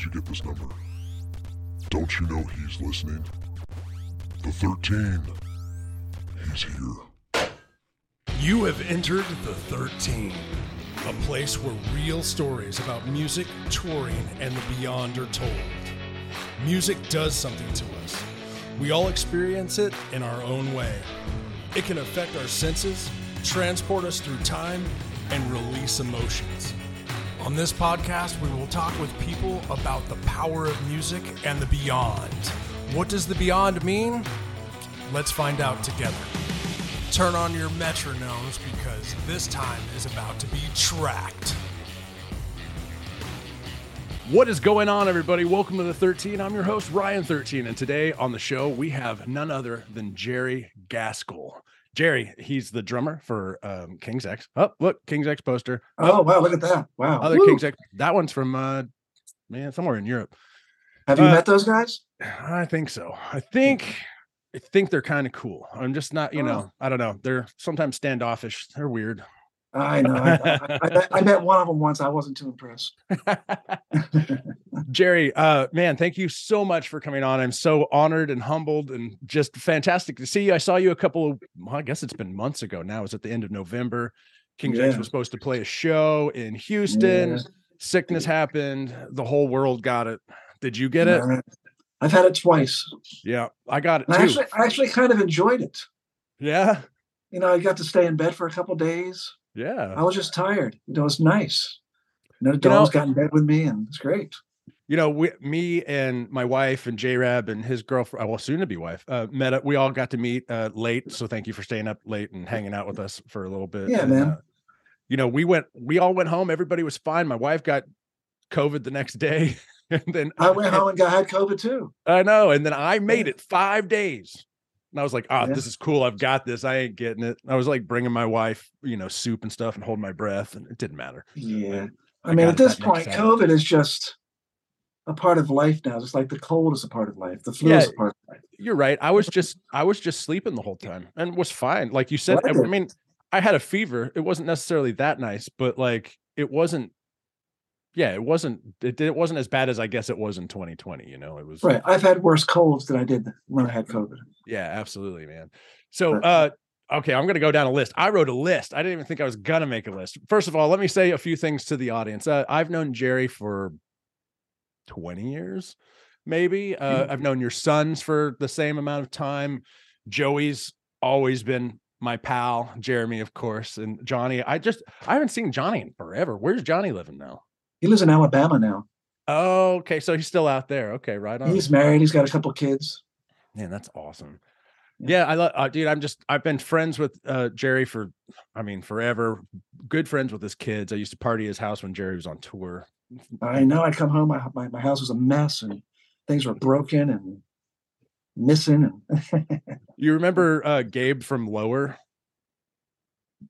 Did you get this number? Don't you know he's listening? The 13. He's here. You have entered the 13, a place where real stories about music, touring, and the beyond are told. Music does something to us. We all experience it in our own way. It can affect our senses, transport us through time, and release emotions. On this podcast, we will talk with people about the power of music and the beyond. What does the beyond mean? Let's find out together. Turn on your metronomes because this time is about to be tracked. What is going on, everybody? Welcome to the 13. I'm your host, Ryan 13. And today on the show, we have none other than Jerry Gaskill. Jerry, he's the drummer for um, King's X. Oh, look, King's X poster. Oh, wow, look at that. Wow. Other Woo. King's X. That one's from, uh, man, somewhere in Europe. Have you uh, met those guys? I think so. I think I think they're kind of cool. I'm just not, you know, I don't know. They're sometimes standoffish. They're weird. I know. I, I, I, met, one of them once. I wasn't too impressed. Jerry, uh, man, thank you so much for coming on. I'm so honored and humbled and just fantastic to see you. I saw you a couple of, well, I guess it's been months ago now. It was at the end of November. King James was supposed to play a show in Houston. Yeah. Sickness happened. The whole world got it. Did you get it? I've had it twice. Yeah, I got it I actually, I actually kind of enjoyed it. yeah, You know, I got to stay in bed for a couple days. Yeah. I was just tired. It was nice. You know, the You know- got in bed with me, and it's great. you know, we, me and my wife and J Rab and his girlfriend, well, soon to be wife, uh, met up. We all got to meet uh, late. So thank you for staying up late and hanging out with us for a little bit. Yeah, And, man. uh, you know, we went, we all went home. Everybody was fine. My wife got COVID the next day. and then I went home and got had COVID too. I know. And then I made it five days. And I was like, oh, Yeah. this is cool. I've got this. I ain't getting it. I was like bringing my wife, you know, soup and stuff and holding my breath. And it didn't matter. Yeah. I I mean, at this point, time. COVID is just a part of life now. Just like the cold is a part of life. The flu is a part of life. You're right. I was just I was just sleeping the whole time and was fine. Like you said, I, I mean, I had a fever. It wasn't necessarily that nice, but like it wasn't yeah, it wasn't it, it wasn't as bad as I guess it was in 2020, you know. It was Right. I've had worse colds than I did when I had COVID. yeah, absolutely, man. So uh okay, I'm gonna go down a list. I wrote a list. I didn't even think I was gonna make a list. First of all, let me say a few things to the audience. Uh, I've known Jerry for 20 years, maybe. Uh. I've known your sons for the same amount of time. Joey's always been my pal, Jeremy, of course, and Johnny. I just I haven't seen Johnny in forever. Where's Johnny living now? He lives in Alabama now. Oh, okay. So he's still out there. Okay, right on. He's married. He's got a couple kids. Man, that's awesome. Yeah. Yeah, I love, uh, dude. I'm just, I've been friends with uh, Jerry for, I mean, forever. Good friends with his kids. I used to party at his house when Jerry was on tour. I know. I'd come home. My, my my house was a mess, and things were broken and missing. And You remember uh, Gabe from Lower?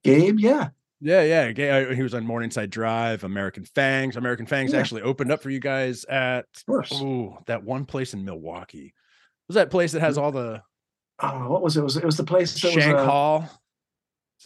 Gabe, yeah, Yeah, yeah. Uh, He was on Morningside Drive, American Fangs. American Fangs Yeah. actually opened up for you guys at, of course. oh, that one place in Milwaukee. Was that place that has all the Oh, what was it? it was it was the place that Shank was uh, Hall?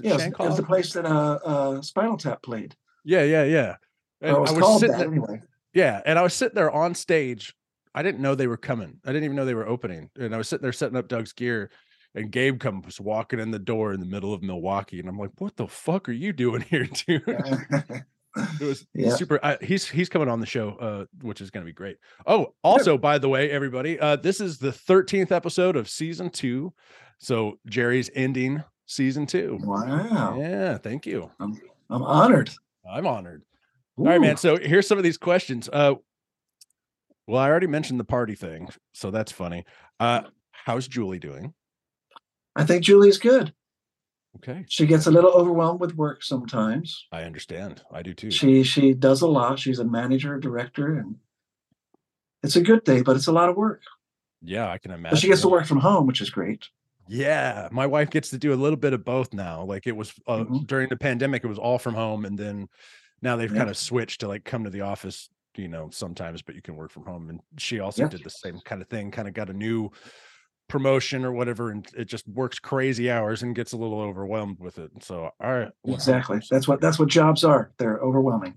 Yeah, it was, Shank it was the place that uh, uh Spinal Tap played. Yeah, yeah, yeah. And was I called sitting there- anyway. Yeah, and I was sitting there on stage. I didn't know they were coming. I didn't even know they were opening. And I was sitting there setting up Doug's gear, and Gabe comes walking in the door in the middle of Milwaukee, and I'm like, "What the fuck are you doing here, dude?" It was Yeah. super. I, he's he's coming on the show, uh, which is going to be great. Oh, also, by the way, everybody, uh, this is the 13th episode of season two, so Jerry's ending season two. wow, Yeah, thank you. I'm honored. I'm honored. All right, man. So here's some of these questions. Uh, well, I already mentioned the party thing, so that's funny. Uh, how's Julie doing? I think Julie's good. Okay, She gets a little overwhelmed with work sometimes. I understand. I do too. She she does a lot. She's a manager, director, and it's a good day, but it's a lot of work. yeah, I can imagine. But she gets to work from home, which is great. Yeah, my wife gets to do a little bit of both now. Like it was uh, Mhm. during the pandemic, it was all from home, and then now they've Yeah. kind of switched to like come to the office, you know, sometimes, but you can work from home. And she also Yeah. did the same kind of thing. Kind of got a new promotion or whatever, and it just works crazy hours and gets a little overwhelmed with it. So, all right, Exactly. That's what that's what jobs are. They're overwhelming.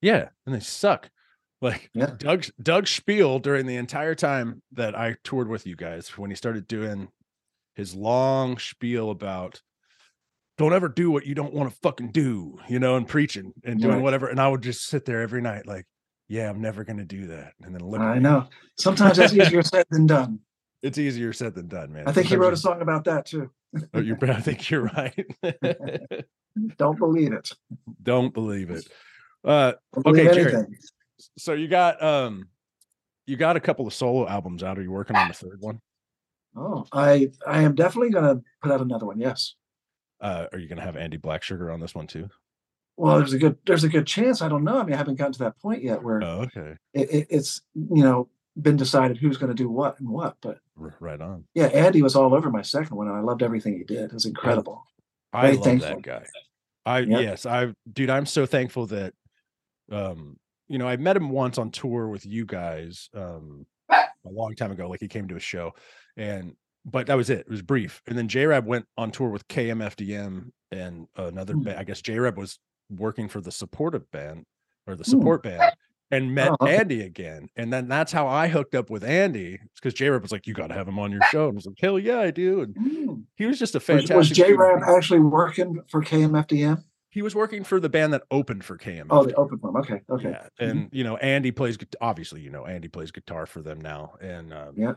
Yeah, and they suck. Like Yeah. Doug Doug Spiel during the entire time that I toured with you guys when he started doing his long spiel about don't ever do what you don't want to fucking do, you know, and preaching and doing Right. whatever. And I would just sit there every night, like, yeah, I'm never gonna do that. And then look, I know. Sometimes that's easier said than done. It's easier said than done, man. I think he wrote a song about that too. oh, you're, I think you're right. Don't believe it. don't believe it. Uh, Don't believe Okay, Jared. so you got um, you got a couple of solo albums out. Are you working on the third one? Oh, I I am definitely gonna put out another one. Yes. Uh, are you gonna have Andy Black Sugar on this one too? Well, there's a good there's a good chance. I don't know. I mean, I haven't gotten to that point yet where Oh, okay. it, it, it's you know been decided who's going to do what and what. But right on. yeah, Andy was all over my second one, and I loved everything he did. It was incredible. I Very love thankful. that guy. I Yep. yes, I dude, I'm so thankful that um, you know, I met him once on tour with you guys um a long time ago. Like he came to a show and but that was it. It was brief. And then J Rab went on tour with KMFDM and another Hmm. band. I guess J Rab was working for the supportive band or the Hmm. support band and met Oh. Andy again. And then that's how I hooked up with Andy. because J Rab was like, You gotta have him on your show. And I was like, Hell yeah, I do. And Mm. he was just a Was, fantastic. was J human Rab actually working for KMFDM? He was working for the band that opened for KM. Oh, the open one. Okay, okay. Yeah, and you know, Andy plays. Obviously, you know, Andy plays guitar for them now. And um, Yeah.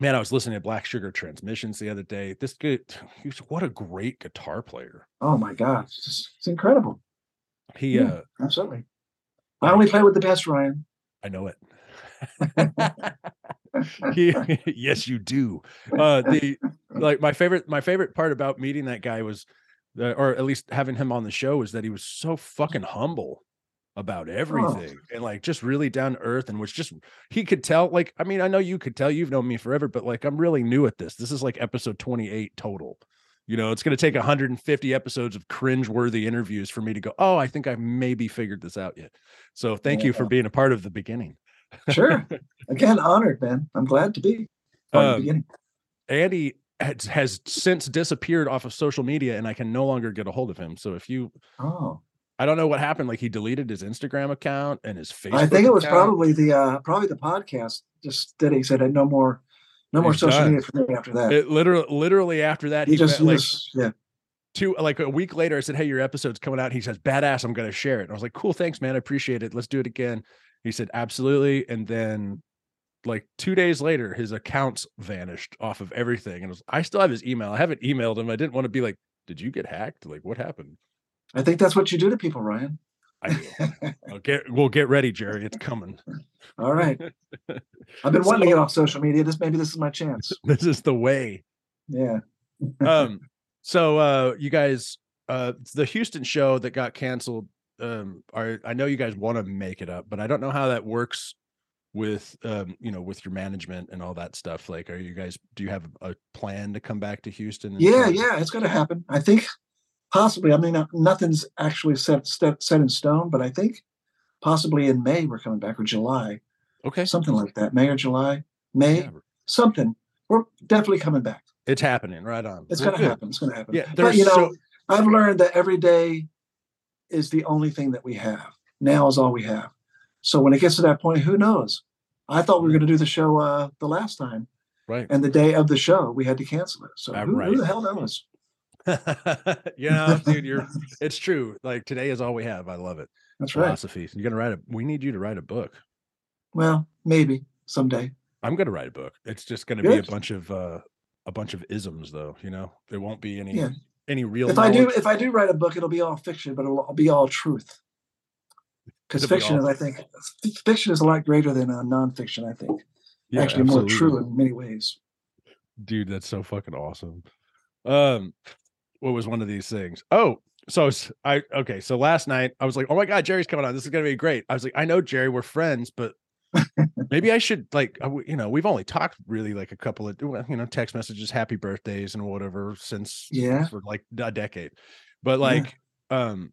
man, I was listening to Black Sugar Transmissions the other day. This good, he's what a great guitar player. Oh my God, it's, it's incredible. He, Yeah. uh, Absolutely. I only play with the best, Ryan. I know it. yes, you do. Uh, the like my favorite, my favorite part about meeting that guy was, uh, or at least having him on the show, was that he was so fucking humble about everything and like just really down to earth and was just he could tell like i mean i know you could tell you've known me forever but like i'm really new at this this is like episode 28 total you know it's going to take 150 episodes of cringe worthy interviews for me to go oh i think i maybe figured this out yet so thank you for being a part of the beginning Sure. Again, honored, man. I'm glad to be. part of the Um, beginning. Andy has, has since disappeared off of social media and I can no longer get a hold of him. So if you, Oh, I don't know what happened. Like he deleted his Instagram account and his Facebook. I think it was account. probably the uh probably the podcast. Just that he said no more, no more social media for me after that. It literally, literally after that, he he, just, he like just yeah. two, like a week later, I said, Hey, your episode's coming out. He says, badass. I'm going to share it. And I was like, cool. Thanks, man. I appreciate it. Let's do it again. He said, absolutely. And then like two days later, his accounts vanished off of everything. And was, I still have his email. I haven't emailed him. I didn't want to be like, did you get hacked? Like what happened? I think that's what you do to people, Ryan. I do. I'll get we'll get ready, Jerry. It's coming. All right. I've been wanting to get off social media. This maybe this is my chance. This is the way. Yeah. Um, so uh you guys uh the Houston show that got canceled. Um, are I know you guys want to make it up, but I don't know how that works with um, you know, with your management and all that stuff. Like, are you guys do you have a plan to come back to Houston? Yeah, yeah, it's going to happen. I think possibly. I mean, nothing's actually set, set set in stone, but I think possibly in May we're coming back or July, Okay. something like that. May or July, May, Yeah, something. We're definitely coming back. it's happening. Right on. It's going to happen. It's going to happen. Yeah, but you know, so- I've learned that every day is the only thing that we have. Now is all we have. So when it gets to that point, who knows? I thought we were going to do the show uh, the last time, Right. and the day of the show we had to cancel it. So Uh, who, right. who the hell knows? you know, dude, you're it's true. Like today is all we have. I love it. That's right. Philosophy. You're gonna write a we need you to write a book. Well, maybe someday. I'm gonna write a book. It's just gonna be a bunch of uh a bunch of isms though, you know. There won't be any Yeah. any real If I do, if I do write a book, it'll be all fiction, but it'll be all truth. Because It'll be fiction all- is, I think, fiction is a lot greater than uh, nonfiction. I think Yeah, actually more true in many ways. Dude, that's so fucking awesome. Um what was one of these things? Oh, so I okay, so last night I was like, "Oh my god, Jerry's coming on. This is to be great." I was like, "I know Jerry, we're friends, but maybe I should like you know, we've only talked really like a couple of you know, text messages, happy birthdays and whatever since Yeah. for like a decade. But Yeah. like um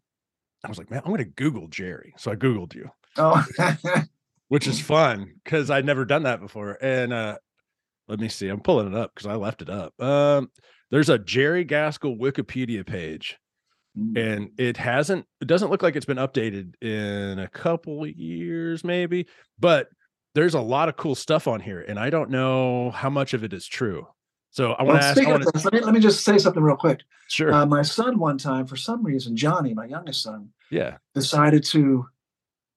I was like, "Man, I'm going to google Jerry." So I googled you. Oh, which is fun because I'd never done that before. And uh let me see, I'm pulling it up because I left it up. Um, there's a Jerry Gaskill Wikipedia page Mm. and it hasn't it doesn't look like it's been updated in a couple years maybe but there's a lot of cool stuff on here and i don't know how much of it is true so i want Well, to ask I wanna, this, let me, let me just say something real quick. sure Uh, my son, one time, for some reason, Johnny, my youngest son, yeah decided to.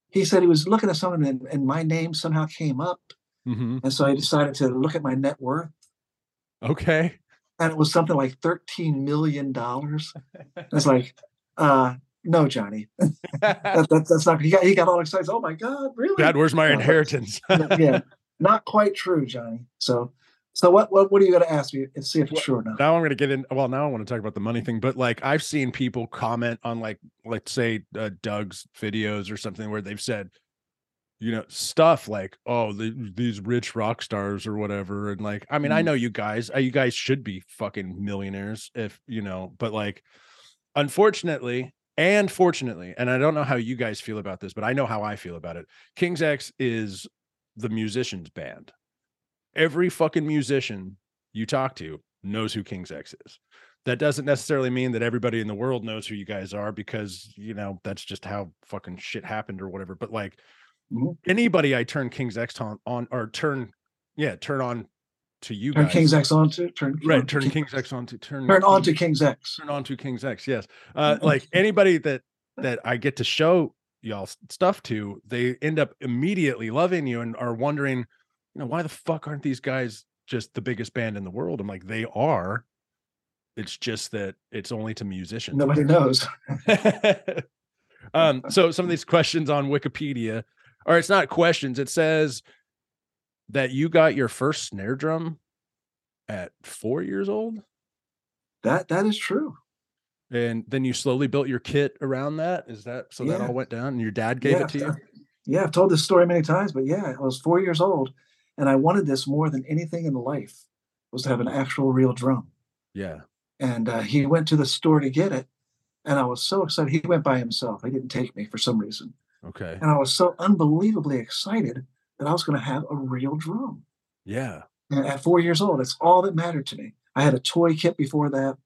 He said he was looking at something, and, and my name somehow came up, hmm and so he decided to look at my net worth, okay and it was something like thirteen million dollars. It's like, uh, no, Johnny, that, that, that's not. He got he got all excited. Oh my God, really? dad where's my inheritance yeah, not quite true, Johnny. So, so what? What? What are you going to ask me and see if it's true or not? now i'm going to get in well now i want to talk about the money thing but like i've seen people comment on like let's say uh, doug's videos or something where they've said you know stuff like oh the, these rich rock stars or whatever and like i mean i Mhm. know you guys uh, you guys should be fucking millionaires if you know but like unfortunately and fortunately and i don't know how you guys feel about this but i know how i feel about it king's x is the musicians band every fucking musician you talk to knows who king's x is that doesn't necessarily mean that everybody in the world knows who you guys are because you know that's just how fucking shit happened or whatever but like. Anybody i turn king's x on, on or turn yeah turn on to you Turn guys. King's X on to turn right turn King- king's x. On to turn turn on to King's X. turn on to king's x yes. Uh like anybody that that i get to show y'all stuff to they end up immediately loving you and are wondering you know why the fuck aren't these guys just the biggest band in the world? I'm like they are. It's just that it's only to musicians. Nobody knows. um so some of these questions on wikipedia or it's not questions it says that you got your first snare drum at four years old That that is true. and then you slowly built your kit around that is that so that all went down and your dad gave yeah, it to you Yeah, I've told this story many times, but yeah, I was four years old, and I wanted this more than anything in life was to have an actual real drum. yeah And uh, he went to the store to get it, and I was so excited. He went by himself. He didn't take me for some reason, okay and I was so unbelievably excited that I was going to have a real drum. yeah And at four years old, it's all that mattered to me. I had a toy kit before that.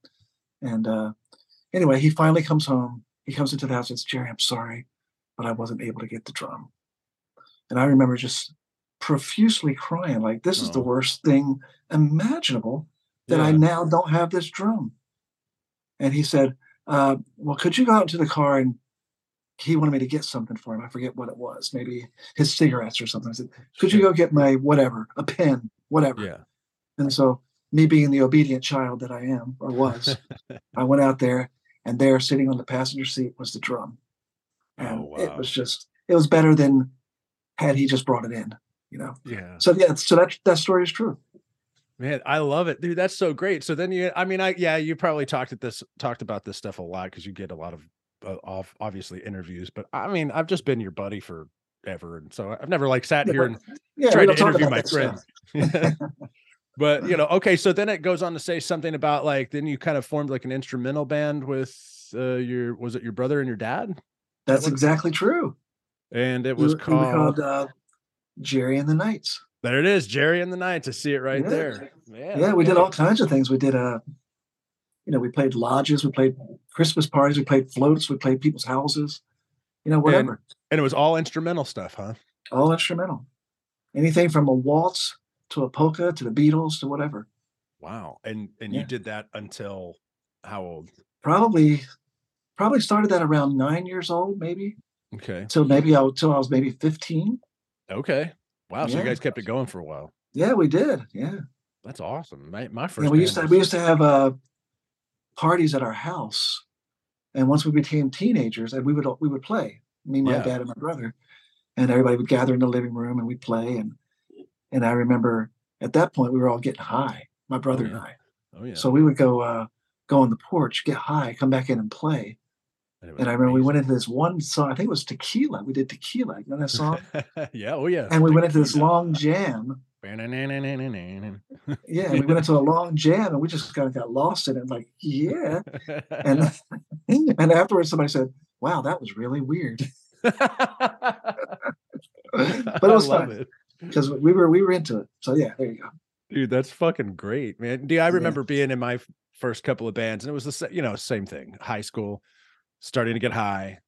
And uh, anyway, he finally comes home. He comes into the house and says, Jerry, I'm sorry, but I wasn't able to get the drum. And I remember just profusely crying, like, this is the Oh. worst thing imaginable that I now don't have this drum. And he said, uh, Well, could you go out into the car and he wanted me to get something for him. I forget what it was, maybe his cigarettes or something. I said, Could you go get my whatever, a pen, whatever? yeah And so, me being the obedient child that I am or was, I went out there, and there, sitting on the passenger seat, was the drum. And Oh, it was just, it was better than had he just brought it in, you know. yeah So yeah, so that that story is true. Man, I love it, dude. That's so great. So then you, I mean, I yeah, you probably talked at this, talked about this stuff a lot because you get a lot of, off, obviously interviews. But I mean, I've just been your buddy forever, and so I've never like sat here and Yeah, tried to interview my friends. but you know, okay. So then it goes on to say something about like then you kind of formed like an instrumental band with uh, your was it your brother and your dad, That's exactly true. and it We was we called. uh, Jerry and the Knights. there it is, Jerry and the Knights. I see it right Yeah. there. Yeah, Yeah, we did all kinds of things. We did uh you know, we played lodges, we played Christmas parties, we played floats, we played people's houses, you know, whatever. and it was all instrumental stuff, huh? all instrumental. Anything from a waltz to a polka to the Beatles to whatever. Wow. And and Yeah. you did that until how old? Probably probably started that around nine years old, maybe. Okay. Till maybe I till I was maybe 15. Okay. Wow. So you guys kept it going for a while. Yeah, we did. Yeah. That's awesome. My my first Yeah, we used to we used to have uh parties at our house. And once we became teenagers, and we would we would play, me, my Yeah. dad, and my brother, and everybody would gather in the living room and we'd play. And and I remember at that point we were all getting high, my brother and yeah. I. Oh yeah. So we would go uh go on the porch, get high, come back in and play. And I remember we went into this one song, I think it was Tequila. We did Tequila, you know that song? yeah. Oh yeah. and we went into this long jam. Yeah, we went into a long jam and we just kind of got lost in it, like, yeah. And and afterwards somebody said, Wow, that was really weird. but it was fun. Because we were we were into it. So yeah, there you go. dude that's fucking great man dude i Yeah. remember being in my first couple of bands and it was the you know same thing high school starting to get high,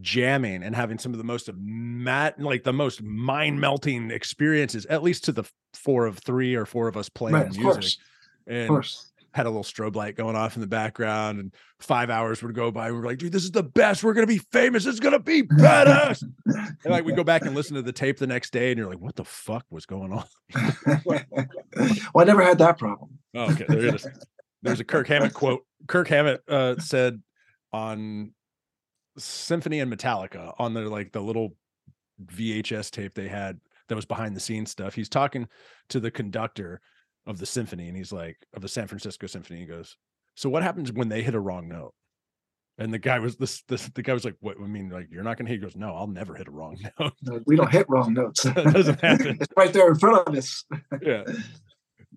jamming, and having some of the most mat like the most mind melting experiences, at least to the four of three or four of us playing Right, of music. course. Of And course. had a little strobe light going off in the background, and five hours would go by. We were like, dude, this is the best. We're gonna be famous. It's gonna be badass. and like we go back and listen to the tape the next day, and you're like, what the fuck was going on? well, I never had that problem. Oh, okay. There it is. There's a Kirk Hammett quote. Kirk Hammett uh, said on Symphony and Metallica on their like the little VHS tape they had that was behind the scenes stuff. He's talking to the conductor of the symphony, and he's like, of the San Francisco Symphony. He goes, "So what happens when they hit a wrong note?" And the guy was this, this the guy was like, "What? I mean, like you're not gonna hit?" He goes, "No, I'll never hit a wrong note." No, We don't hit wrong notes. That doesn't happen. it's right there in front of us. yeah.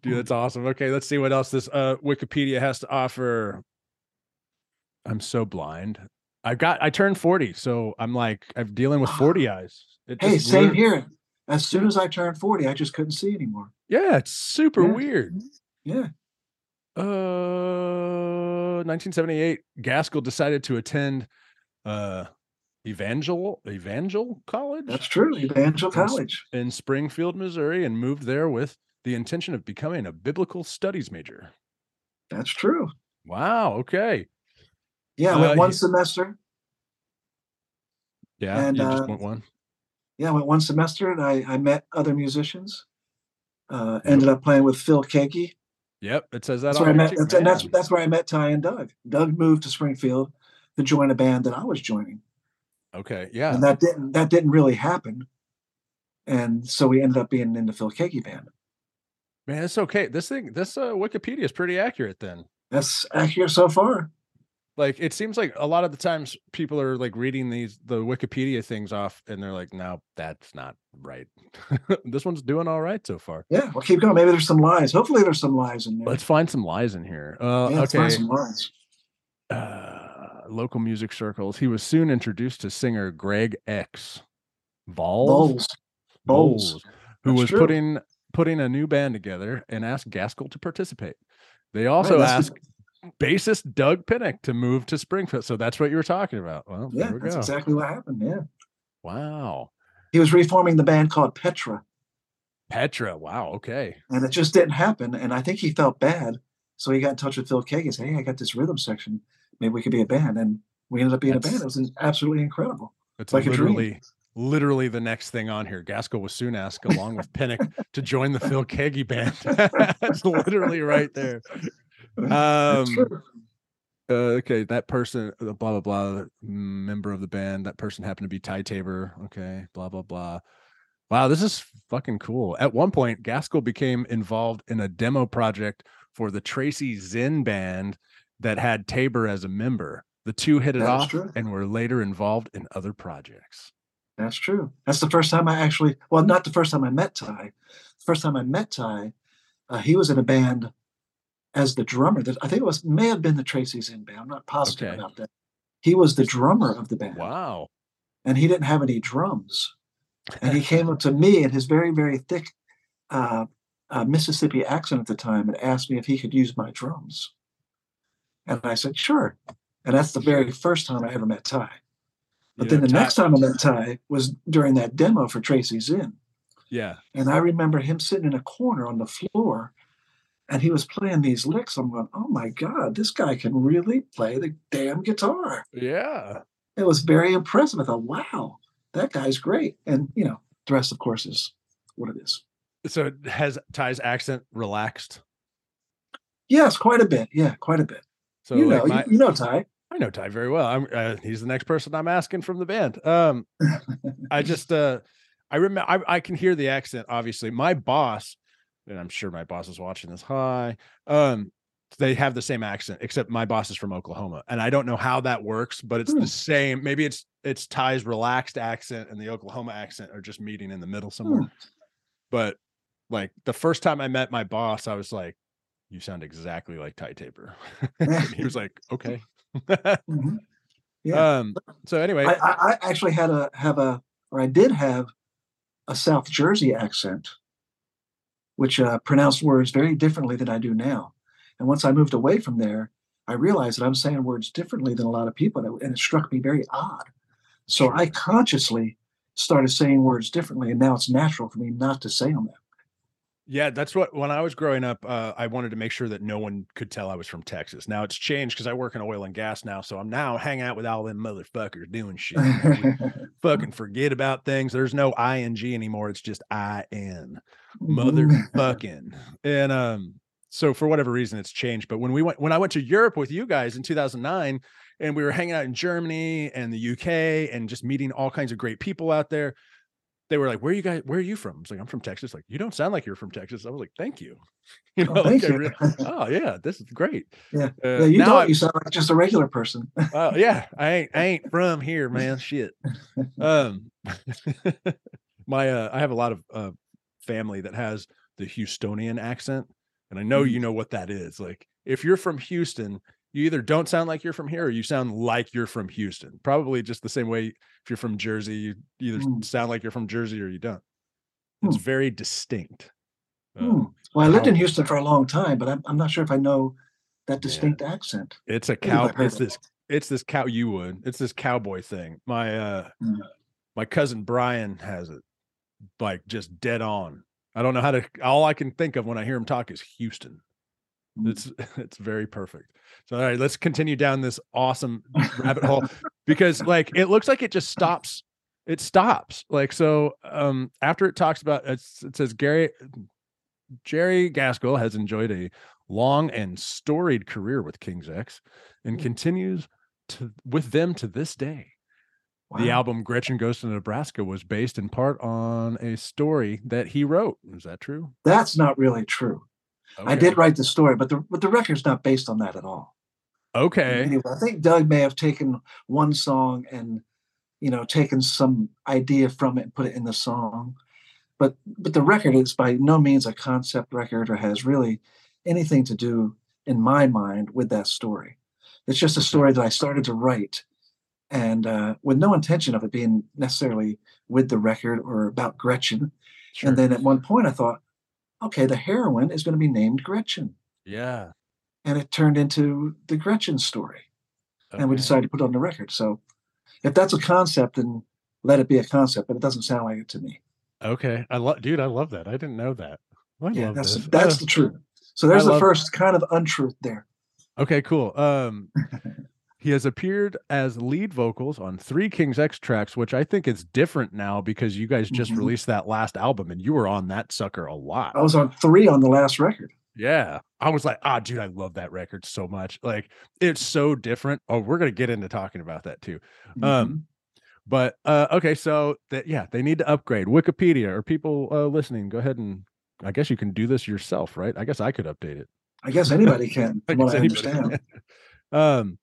Dude, that's awesome. Okay, let's see what else this uh Wikipedia has to offer. I'm so blind. I got I turned 40, so I'm like I'm dealing with 40 eyes. It Hey, just same here. As soon as I turned 40, I just couldn't see anymore. Yeah, it's super Yeah. weird. Yeah. Uh 1978, Gaskill decided to attend uh Evangel Evangel College That's true. Evangel Yes. College. in Springfield, Missouri, and moved there with the intention of becoming a biblical studies major. That's true. Wow, okay. Yeah, I Uh, went one he- semester. Yeah, And, just uh, went one. Yeah, I went one semester and I, I met other musicians. Uh, ended up playing with Phil Keaggy. Yep, it says that That's where I met. That's, and that's that's where I met Ty and Doug. Doug moved to Springfield to join a band that I was joining, okay. Yeah, and that didn't that didn't really happen. And so we ended up being in the Phil Keaggy band. man, it's okay. This thing, this uh, Wikipedia is pretty accurate. Then, That's accurate so far. Like, it seems like a lot of the times people are like reading these the Wikipedia things off, and they're like, "No, that's not right." this one's doing all right so far. Yeah, well, keep going. Maybe there's some lies. Hopefully, there's some lies in there. Let's find some lies in here. Uh, yeah, let's find okay. some lies. Uh, local music circles. He was soon introduced to singer Greg X. Volz. Bowls. Bowls. Who That's was true. putting putting a new band together and asked Gaskill to participate. They also Right, asked bassist Doug Pinnick to move to Springfield. So that's what you were talking about. Well, Yeah, there we that's go. exactly what happened. Yeah, Wow. he was reforming the band called Petra, Petra. Wow. Okay. and it just didn't happen. And I think he felt bad, so he got in touch with Phil Keaggy and said, "Hey, I got this rhythm section. Maybe we could be a band." And we ended up being That's- a band. It was absolutely incredible. It's Like a dream. literally literally the next thing on here. Gaskill was soon asked, along with Pinnick, to join the Phil Keaggy band. that's literally right there. Um, uh, okay, that person, uh, blah blah blah, member of the band. That person happened to be Ty Tabor. Okay, blah blah blah. Wow, this is fucking cool. At one point, Gaskill became involved in a demo project for the Tracy Zinn band that had Tabor as a member. The two hit it That's off true. and were later involved in other projects. That's true. That's the first time I actually, well, not the first time I met Ty. The first time I met Ty, uh, he was in a band as the drummer. That I think it was may have been the Tracy's in band. I'm not positive Okay. about that. He was the drummer of the band, Wow. and he didn't have any drums. And he came up to me in his very very thick uh, uh, Mississippi accent at the time and asked me if he could use my drums. And I said sure. And that's the very first time I ever met Ty. But then the Ty- next time I met Ty was during that demo for Tracy's In. Yeah. And I remember him sitting in a corner on the floor and he was playing these licks. I'm going, oh my God, this guy can really play the damn guitar. Yeah. It was very impressive. I thought, wow, that guy's great. And, you know, the rest, of course, is what it is. So has Ty's accent relaxed? Yes, quite a bit. Yeah, quite a bit. So you like know, my, you, you know Ty. I know Ty very well. I'm uh, he's the next person I'm asking from the band. Um I just uh I remember I, I can hear the accent obviously. My boss, and I'm sure my boss is watching this. Hi. Um they have the same accent except my boss is from Oklahoma and I don't know how that works, but it's Hmm. the same. Maybe it's it's Ty's relaxed accent and the Oklahoma accent are just meeting in the middle somewhere. Hmm. But like the first time I met my boss, I was like, "You sound exactly like Ty Tabor." And he was like, "Okay." Mhm. Yeah. Um. So anyway, I, I, I actually had a have a or I did have a South Jersey accent, which uh, pronounced words very differently than I do now. And once I moved away from there, I realized that I'm saying words differently than a lot of people, and it, struck me very odd. So I consciously started saying words differently, and now it's natural for me not to say them that. Yeah, that's what when I was growing up, uh, I wanted to make sure that no one could tell I was from Texas. Now it's changed because I work in oil and gas now, so I'm now hanging out with all them motherfuckers doing shit. fucking forget about things. There's no ing anymore. It's just in motherfucking. and um, so for whatever reason, it's changed. But when we went, when I went to Europe with you guys in 2009, and we were hanging out in Germany and the UK and just meeting all kinds of great people out there they were like, "Where are you guys? Where are you from?" I was like, "I'm from Texas." Like, you don't sound like you're from Texas. I was like, "Thank you." You know, oh, like you. really, oh yeah, this is great. Yeah, uh, yeah you don't. I, you sound like just a regular person. Oh uh, yeah, I ain't I ain't from here, man. Shit. Um, my uh, I have a lot of uh, family that has the Houstonian accent, and I know mm. you know what that is. Like, if you're from Houston, you either don't sound like you're from here or you sound like you're from Houston. Probably just the same way if you're from Jersey, you either mm. sound like you're from Jersey or you don't. It's mm. very distinct. Mm. Well, I lived in Houston for a long time, but I'm, I'm not sure if I know that distinct yeah. accent. It's a cow. It's this. It's this cow. You would. It's this cowboy thing. My uh, hmm. my cousin Brian has it, like just dead on. I don't know how to. All I can think of when I hear him talk is Houston. Hmm. It's it's very perfect. So all right, let's continue down this awesome rabbit hole because like it looks like it just stops. It stops. Like so um after it talks about it says Gary Jerry Gaskill has enjoyed a long and storied career with King's X and continues to with them to this day. Wow. The album Gretchen Goes to Nebraska was based in part on a story that he wrote. Is that true? That's not really true. Okay. I did write the story, but the but the record's not based on that at all. Okay. Anyway, I think Doug may have taken one song and you know taken some idea from it and put it in the song. But but the record is by no means a concept record or has really anything to do in my mind with that story. It's just a story that I started to write and uh, with no intention of it being necessarily with the record or about Gretchen. Sure. And then at one point I thought, okay, the heroine is going to be named Gretchen. Yeah and it turned into the Gretchen story. Okay. And we decided to put it on the record. So if that's a concept, then let it be a concept, but it doesn't sound like it to me. Okay. I love dude, I love that. I didn't know that. I yeah, that's this. that's uh, the truth. So there's the first kind of untruth there. Okay, cool. Um he has appeared as lead vocals on three King's X tracks, which I think is different now because you guys just mm-hmm. released that last album and you were on that sucker a lot. I was on three on the last record. Yeah. I was like, ah, dude, I love that record so much. Like it's so different. Oh, we're gonna get into talking about that too. Mm-hmm. Um, but uh okay, so that yeah, they need to upgrade Wikipedia or people uh listening, go ahead and I guess you can do this yourself, right? I guess I could update it. I guess anybody can, I, I understand. um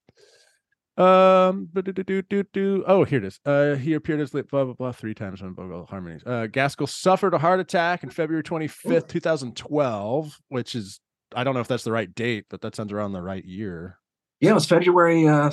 um, oh, here it is. Uh, he appeared as blah blah blah three times on vocal harmonies. Uh, Gaskill suffered a heart attack in February 25th, 2012, which is I don't know if that's the right date, but that sounds around the right year. Yeah, it was February uh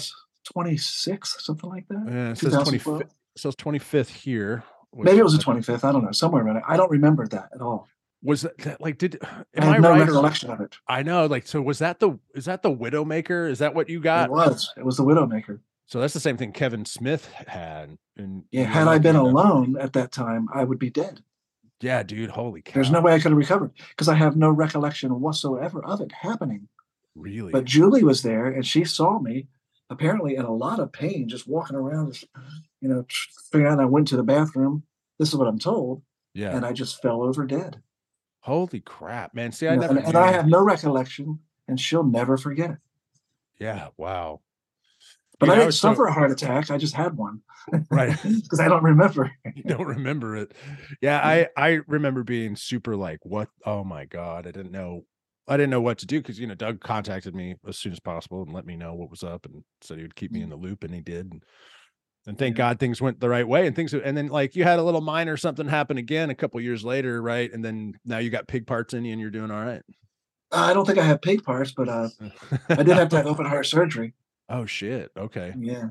26th, something like that. Yeah, it says 25th. It says 25th here. Maybe it was the 25th. I don't know, somewhere around it. I don't remember that at all was that like did am I, I no right recollection of it? I know, like so was that the is that the Widowmaker? Is that what you got? It was. It was the Widowmaker. So that's the same thing Kevin Smith had. And yeah, had I been alone at that time, I would be dead. Yeah, dude, holy cow. There's no way I could have recovered because I have no recollection whatsoever of it happening. Really? But Julie was there and she saw me apparently in a lot of pain, just walking around, just, you know, figuring out I went to the bathroom. This is what I'm told. Yeah. And I just fell over dead. Holy crap, man! See, I never and, and I have no recollection, and she'll never forget it. Yeah, wow. But you I didn't suffer so... a heart attack. I just had one, right? Because I don't remember. you don't remember it. Yeah, I I remember being super like, what? Oh my god, I didn't know. I didn't know what to do because you know Doug contacted me as soon as possible and let me know what was up and said he would keep me mm. in the loop, and he did. And and thank God things went the right way and things and then like you had a little minor something happen again a couple years later, right? And then now you got pig parts in you and you're doing all right. I don't think I have pig parts, but uh, I did have to have open heart surgery. Oh shit! Okay. Yeah.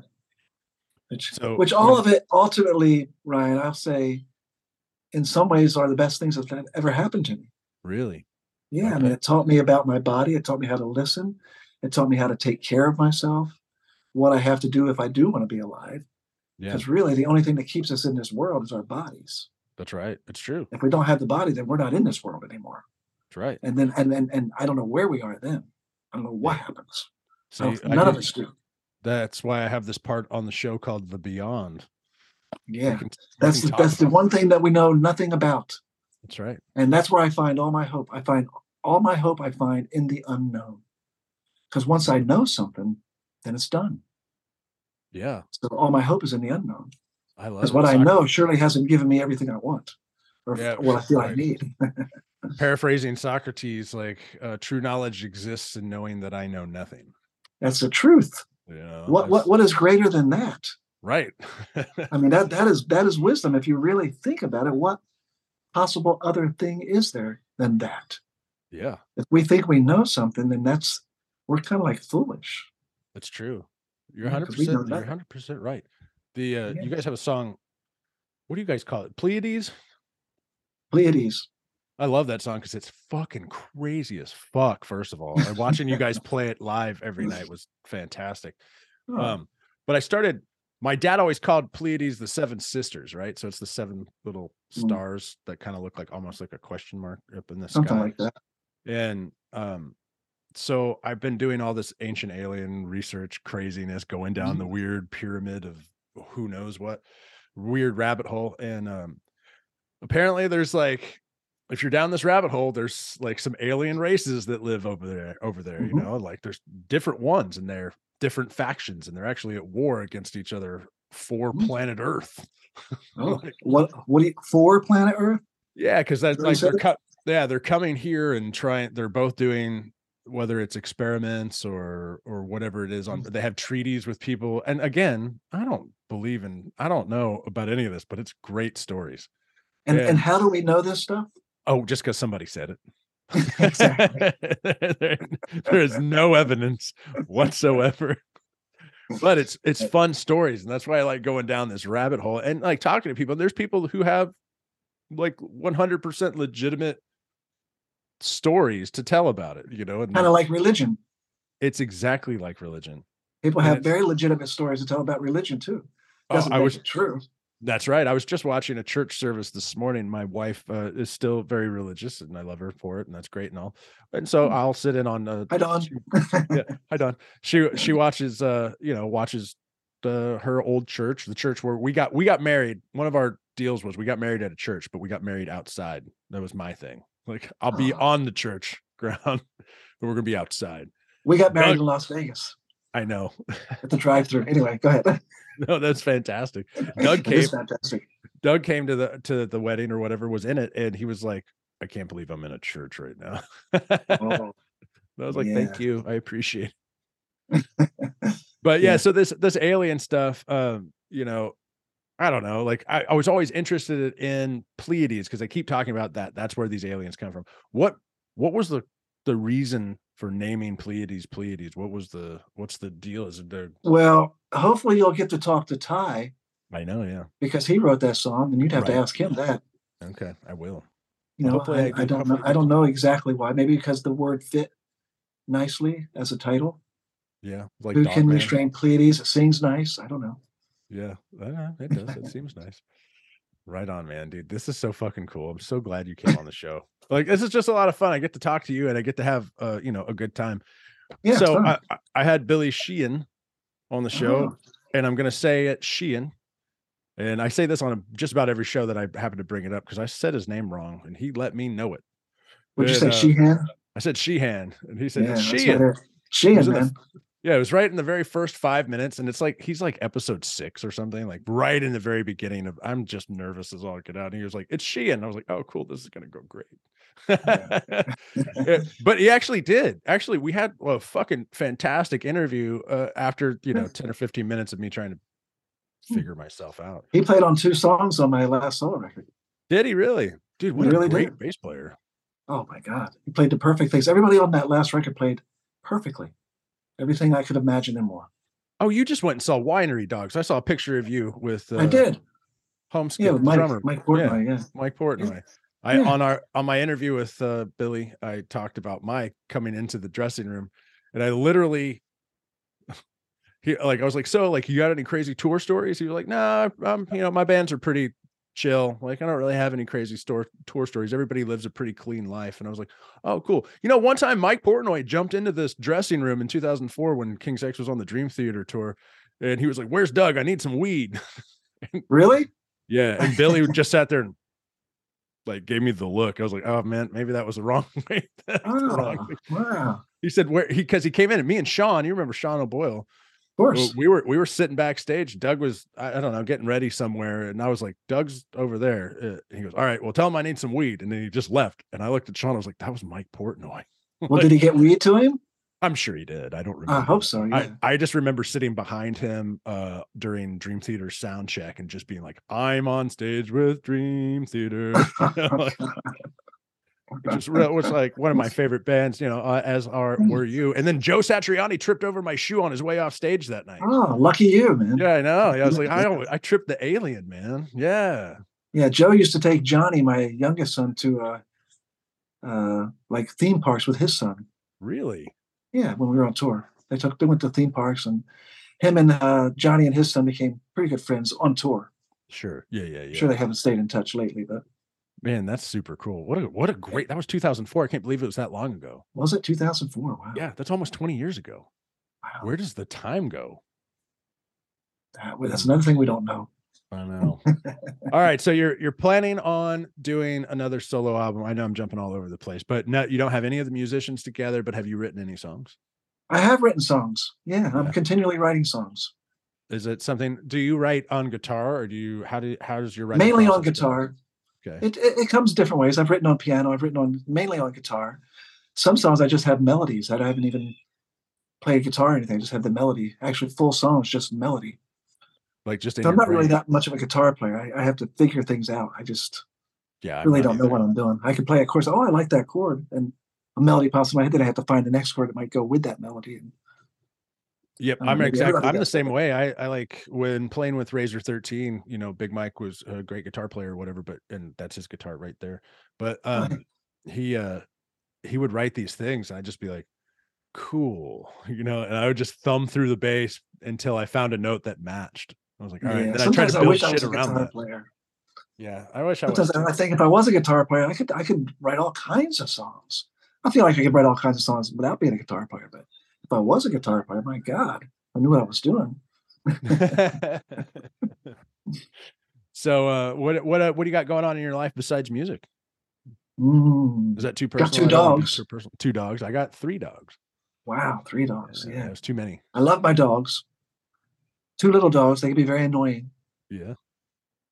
Which, so, which all of it ultimately, Ryan, I'll say, in some ways, are the best things that ever happened to me. Really? Yeah, okay. I mean, it taught me about my body. It taught me how to listen. It taught me how to take care of myself, what I have to do if I do want to be alive. Yeah, Because really, the only thing that keeps us in this world is our bodies. that's right. It's true. If we don't have the body, then we're not in this world anymore. That's right. And then, and and and I don't know where we are then. I don't know what happens. So I none of us do. That's why I have this part on the show called The Beyond. Yeah, can- that's the, that's the one thing that we know nothing about, That's right. and that's where I find all my hope. I find all my hope. I find in the unknown, because once I know something, then it's done. Yeah. So all my hope is in the unknown, I love because what I know surely hasn't given me everything I want, or Yeah, what I feel I need. Paraphrasing Socrates, like uh, true knowledge exists in knowing that I know nothing. That's the truth. Know, What what what is greater than that? right. I mean that that is that is wisdom. If you really think about it, what possible other thing is there than that? yeah, If we think we know something, then that's we're kind of like foolish. that's true. You're Yeah, hundred 'cause we know percent. You're nothing. hundred percent right. The uh, Yeah. you guys have a song. What do you guys call it? Pleiades. Pleiades. I love that song because it's fucking crazy as fuck. First of all, and watching you guys play it live every night was fantastic. Oh, Um, but I started. My dad always called Pleiades the seven sisters, right? So it's the seven little Mm. stars that kind of look like almost like a question mark up in the something sky. like that. And um, so I've been doing all this ancient alien research craziness, going down Mm-hmm. the weird pyramid of who knows what weird rabbit hole. And um, apparently, there's like, if you're down this rabbit hole, there's like some alien races that live over there. Over there, you Mhm. know, like there's different ones, and they're different factions, and they're actually at war against each other for Mm. planet Earth. Oh, Like- what what do you, for planet Earth? Yeah, because that's like they're cut. Yeah, they're coming here and trying. They're both doing whether it's experiments or or whatever it is on. Mm. They have treaties with people, and again, I don't believe in. I don't know about any of this, but it's great stories. And Yeah. and how do we know this stuff? Oh, just because somebody said it. Exactly. there, there is no evidence whatsoever. But it's it's fun stories, and that's why I like going down this rabbit hole and like talking to people. There's people who have like 100% legitimate stories to tell about it, you know, and Kind of like religion. it's exactly like religion. People have very legitimate stories to tell about religion too. Oh, I was true. That's right. I was just watching a church service this morning. My wife uh, is still very religious, and I love her for it, and that's great and all. And so Hmm. I'll sit in on. Uh, Hi Don. she- yeah, hi Don. She she watches. Uh, you know, watches the her old church, the church where we got we got married. One of our deals was we got married at a church, but we got married outside. That was my thing. Like I'll be on the church ground, but we're gonna be outside. we got married Doug- in Las Vegas I know. at the drive-through. Anyway, go ahead. no, that's fantastic. Doug came. fantastic. Doug came to the to the wedding or whatever was in it, and he was like, "I can't believe I'm in a church right now." Oh, I was like, "Thank you, I appreciate." it." but yeah, Yeah. so this this alien stuff, um, you know, I don't know. Like, I, I was always interested in Pleiades because they keep talking about that. That's where these aliens come from. What what was the the reason for naming Pleiades Pleiades? What was the what's the deal? Is it there? well, hopefully you'll get to talk to Ty I know, yeah. because he wrote that song, and you'd have to ask him that. Okay, I will. You Well, know, I I, I do- don't know. I I do. don't know exactly why. Maybe because the word fit nicely as a title. Yeah, like Who can Man. restrain Pleiades? It sings nice. I don't know. Yeah, know, it does. It seems nice. Right on, man, dude. This is so fucking cool. I'm so glad you came on the show. Like, this is just a lot of fun. I get to talk to you, and I get to have, uh, you know, a good time. Yeah. so. I, I- had Billy Sheehan on the show, Oh, and I'm gonna say it Sheehan, and I say this on a, just about every show that I happen to bring it up because I said his name wrong, and he let me know it. would you say uh, Sheehan? I said Sheehan, and he said Yeah, Sheehan. Sheehan, in the man. Yeah, it was right in the very first five minutes, and it's like he's like episode six or something, like right in the very beginning of. I'm just nervous as all get out, and he was like, "It's she," and I was like, "Oh, cool, this is gonna go great." Yeah, but he actually did. Actually, we had a fucking fantastic interview uh, after you know ten or fifteen minutes of me trying to Hmm. figure myself out. He played on two songs on my last solo record. Did he really, dude? What He a really great did. bass player. Oh my God. He played the perfect things. Everybody on that last record played perfectly. Everything I could imagine and more. Oh, you just went and saw Winery Dogs. I saw a picture of you with uh, I did. Homeschool Yeah, Mike, drummer Mike Portnoy. Yeah. Mike Portnoy. I Yeah. on our on my interview with uh, Billy, I talked about Mike coming into the dressing room, and I literally he like I was like, so like you got any crazy tour stories? He was like, no, nah, I'm you know, my bands are pretty chill. Like I don't really have any crazy store tour stories. Everybody lives a pretty clean life. And I was like, oh, cool. You know, one time Mike Portnoy jumped into this dressing room in 2004 when King's X was on the Dream Theater tour, and he was like, "Where's Doug? I need some weed." Really? yeah, and Billy just sat there and like gave me the look. I was like, "Oh man, maybe that was the wrong way." That's the wrong Oh, way." wow. He said, "Where?" He because he came in and me and Sean. You remember Sean O'Boyle? Course. we were we were sitting backstage. Doug was I, I don't know getting ready somewhere, and I was like, "Doug's over there." Uh, he goes, "All right, well, tell him I need some weed," and then he just left. And I looked at Sean. I was like, "That was Mike Portnoy." Well, did he get weed to him? I'm sure he did. I don't remember. I hope so. Yeah. I, I just remember sitting behind him uh during Dream Theater sound check and just being like, I'm on stage with Dream Theater. Like, which is real, which like one of my favorite bands, you know, uh, as are were you. And then Joe Satriani tripped over my shoe on his way off stage that night. oh, lucky you, man. Yeah, I know. I was like, I don't I tripped the alien, man. Yeah. Yeah, Joe used to take Johnny, my youngest son, to uh, uh, like theme parks with his son. Really? Yeah, when we were on tour, they took they went to theme parks, and him and uh, Johnny and his son became pretty good friends on tour. Sure. Yeah, yeah, yeah. Sure, they haven't stayed in touch lately, but Man, that's super cool. What a what a great that was 2004. I can't believe it was that long ago. was it 2004? Wow. Yeah, that's almost 20 years ago. Wow. Where does the time go? That- that's another thing we don't know. I know. all right, so you're you're planning on doing another solo album. I know I'm jumping all over the place, but no, you don't have any of the musicians together. But have you written any songs? I have written songs. Yeah, I'm continually writing songs, Is it something? Do you write on guitar, or do you? How do how does your writing mainly on guitar? go? Okay. It, it it comes different ways. I've written on piano. I've written on mainly on guitar. Some songs I just have melodies that I haven't even played guitar or anything. I just have the melody. Actually, full songs just melody. like just So I'm not really that much of a guitar player. I, I have to figure things out. I just Yeah, I'm really don't know what I'm doing. I can play a chord. Oh, I like that chord, and a melody pops in my head. Then I have to find the next chord that might go with that melody. And Yep, um, I'm exactly. I'm the same way. I I like when playing with Razor 13. You know, Big Mike was a great guitar player or whatever, but and that's his guitar right there. But um, he uh he would write these things, and I'd just be like, cool, you know, and I would just thumb through the bass until I found a note that matched. I was like, all right. yeah, Then I tried sometimes to I build wish I was a around guitar that. player. Yeah, I wish I was. Sometimes too. I think if I was a guitar player, I could I could write all kinds of songs. I feel like I could write all kinds of songs without being a guitar player. But if I was a guitar player, my God, I knew what I was doing. so, uh, what what uh, what do you got going on in your life besides music? Mm, Is that too Got two I don't wanna be dogs. too personal. Two dogs. I got three dogs. wow, three dogs. Yeah, Yeah, it's too many. I love my dogs. Two little dogs. They can be very annoying. Yeah. you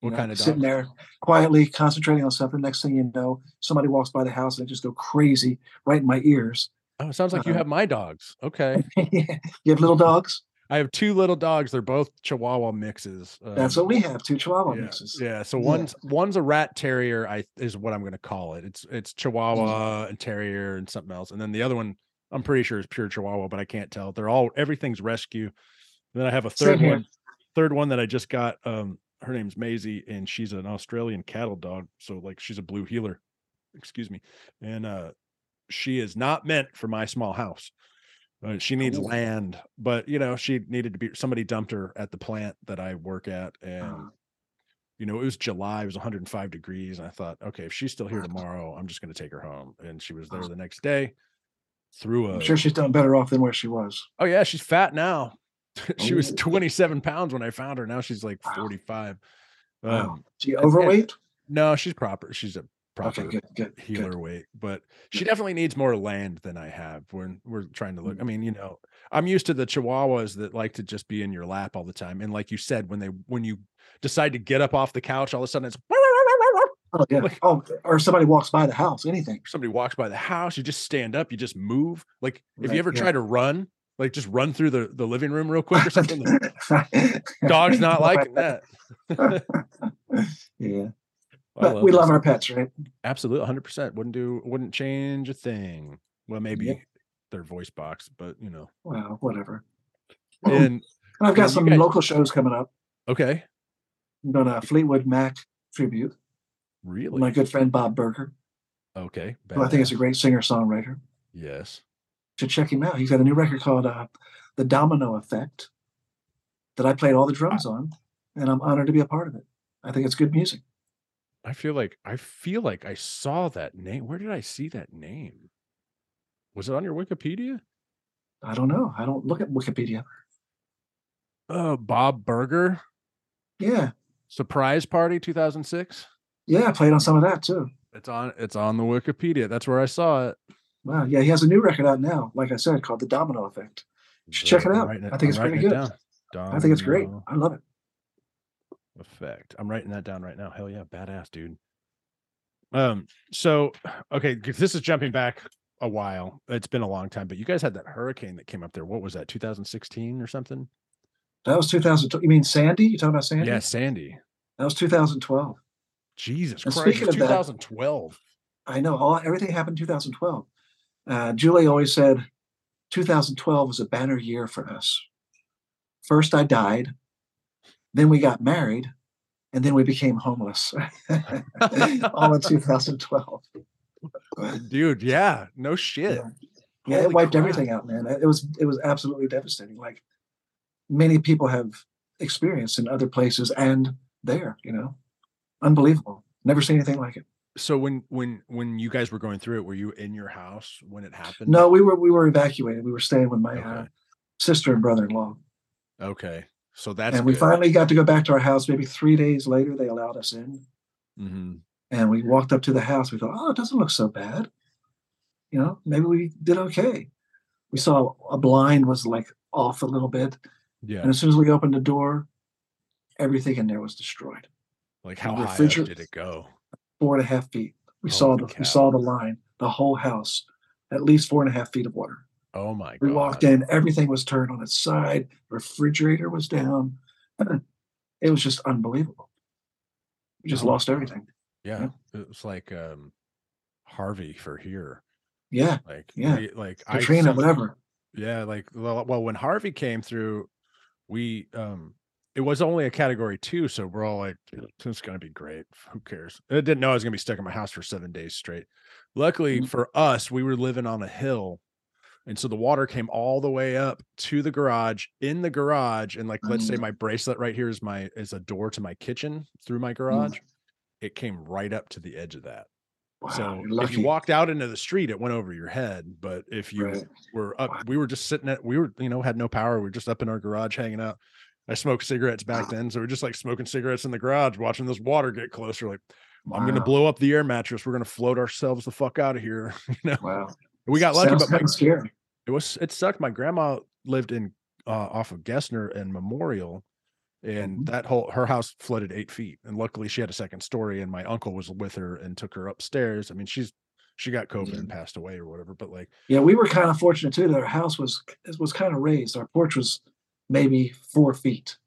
What know, kind of sitting dogs? there quietly concentrating on something. Next thing you know, somebody walks by the house and they just go crazy right in my ears. Oh, it sounds like you Uh, have my dogs. Okay. you have little dogs. I have two little dogs. They're both Chihuahua mixes. That's um, what we have. Two Chihuahua yeah, mixes. Yeah. So Yeah. one's one's a rat terrier. I is what I'm going to call it. It's it's Chihuahua and terrier and something else. And then the other one, I'm pretty sure is pure Chihuahua, but I can't tell. They're all everything's rescue. And then I have a third one. Third one that I just got. Um, her name's Maisie, and she's an Australian cattle dog. So like she's a blue heeler. Excuse me. And uh, she is not meant for my small house. Uh, she needs Cool. land, but you know, she needed to be somebody dumped her at the plant that I work at. And Uh, you know, it was July, it was 105 degrees. And I thought, okay, if she's still here tomorrow, I'm just gonna take her home. And she was there the next day through a I'm sure she's done better off than where she was. oh yeah, she's fat now. she was Oh. 27 pounds when I found her. Now she's like 45. Wow. Um, She and- overweight? no, she's proper. She's a proper Okay, good, good, heeler good. weight, but she definitely needs more land than I have. When we're trying to look, Mm. I mean, you know, I'm used to the Chihuahuas that like to just be in your lap all the time. And like you said, when they when you decide to get up off the couch, all of a sudden it's Oh yeah. Like- Oh, or somebody walks by the house. Anything. somebody walks by the house, you just stand up, you just move. Like if Right, you ever yeah. try to run, like just run through the, the living room real quick or something. dog's not liking that. yeah. But we love our pets, right? Absolutely, 100. percent Wouldn't do, wouldn't change a thing. Well, maybe Yep. their voice box, but you know. Wow, whatever. And And I've you got some guys- local shows coming up. okay, I'm doing a Fleetwood Mac tribute. really, My good friend Bob Berger, okay. I think is a great singer songwriter. yes. should check him out. He's got a new record called uh, "The Domino Effect" that I played all the drums on, and I'm honored to be a part of it. I think it's good music. I feel like I feel like I saw that name. Where did I see that name? Was it on your Wikipedia? I don't know. I don't look at Wikipedia. Uh, Bob Berger. Yeah, Surprise Party 2006. yeah, I played on some of that too. It's on it's on the Wikipedia. That's where I saw it. Wow, yeah, he has a new record out now. Like I said, called "The Domino Effect." You should check it out. writing I think it's I'm pretty writing good. it. I think it's great. I love it. Effect. I'm writing that down right now. Hell yeah, badass dude. Um, so okay, this is jumping back a while. It's been a long time, but you guys had that hurricane that came up there. What was that? 2016 or something? That was 2000. You mean Sandy? You talking about Sandy? Yeah, Sandy. That was 2012. Jesus And Christ. speaking of that- 2012. I know all everything happened in 2012. Uh, Julie always said 2012 was a banner year for us. First, I died, then we got married, and then we became homeless. all in 2012. Dude, yeah, no shit. Yeah. Yeah, it wiped crap. everything out, man. It was it was absolutely devastating. Like many people have experienced in other places and there, you know, unbelievable. Never seen anything like it. So when when when you guys were going through it, were you in your house when it happened? No, we were we were evacuated. We were staying with my uh, sister and brother-in-law. Okay. So that's and we good. finally got to go back to our house. Maybe three days later, they allowed us in, Mhm. and we walked up to the house. We thought, oh, it doesn't look so bad. You know, maybe we did okay. We saw a blind was like off a little bit, Yeah. and as soon as we opened the door, everything in there was destroyed. Like how high did it go? Four and a half feet. We saw the cow. we saw the line, the whole house, at least four and a half feet of water. Oh my god. We walked in, everything was turned on its side, refrigerator was down. It was just unbelievable. We just Oh lost everything. Yeah. It was like um Harvey for here. Yeah, Like Yeah. we, like Katrina, I whatever. Yeah, like well, when Harvey came through, we um it was only a category two, so we're all like, it's gonna be great. Who cares? I didn't know I was gonna be stuck in my house for seven days straight. Luckily Mhm. for us, we were living on a hill. And so the water came all the way up to the garage, in the garage. And like, let's say Mm. my bracelet right here is my is a door to my kitchen through my garage. It came right up to the edge of that. Wow, so if you walked out into the street, it went over your head. But if you Right. were up, Wow. we were just sitting at, we were, you know, had no power. We were just up in our garage hanging out. I smoked cigarettes back then. So we're just like smoking cigarettes in the garage, watching this water get closer. Like, I'm going to blow up the air mattress. We're going to float ourselves the fuck out of here. you know, Wow. We got lucky, Sounds but my, scary. it was, it sucked. My grandma lived in, uh, off of Gessner and Memorial. And Mhm. that whole her house flooded eight feet, and luckily she had a second story, and my uncle was with her and took her upstairs. I mean, she's she got COVID and passed away or whatever, but like Yeah, we were kind of fortunate too that our house was was kind of raised. Our porch was maybe four feet.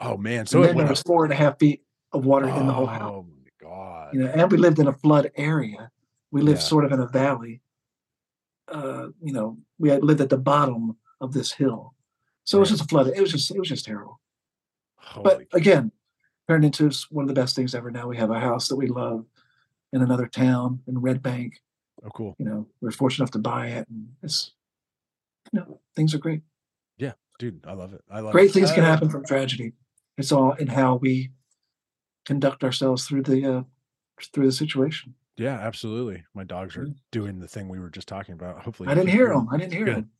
Oh man, So it then there was four and a half feet of water in the whole house. Oh my god! You know, and we lived in a flood area. We lived Yeah. sort of in a valley. Uh, you know, we had lived at the bottom of this hill. So it was just a flood. It was just it was just terrible. Holy but again, turned into one of the best things ever. Now we have a house that we love in another town in Red Bank. oh cool, You know, we're fortunate enough to buy it, and it's you know things are great. Yeah, dude, I love it. I love Great it. things can Uh, happen from tragedy. It's all in how we conduct ourselves through the uh, through the situation. Yeah, absolutely. My dogs are doing the thing we were just talking about. Hopefully, I didn't hear them. I didn't hear Good. them.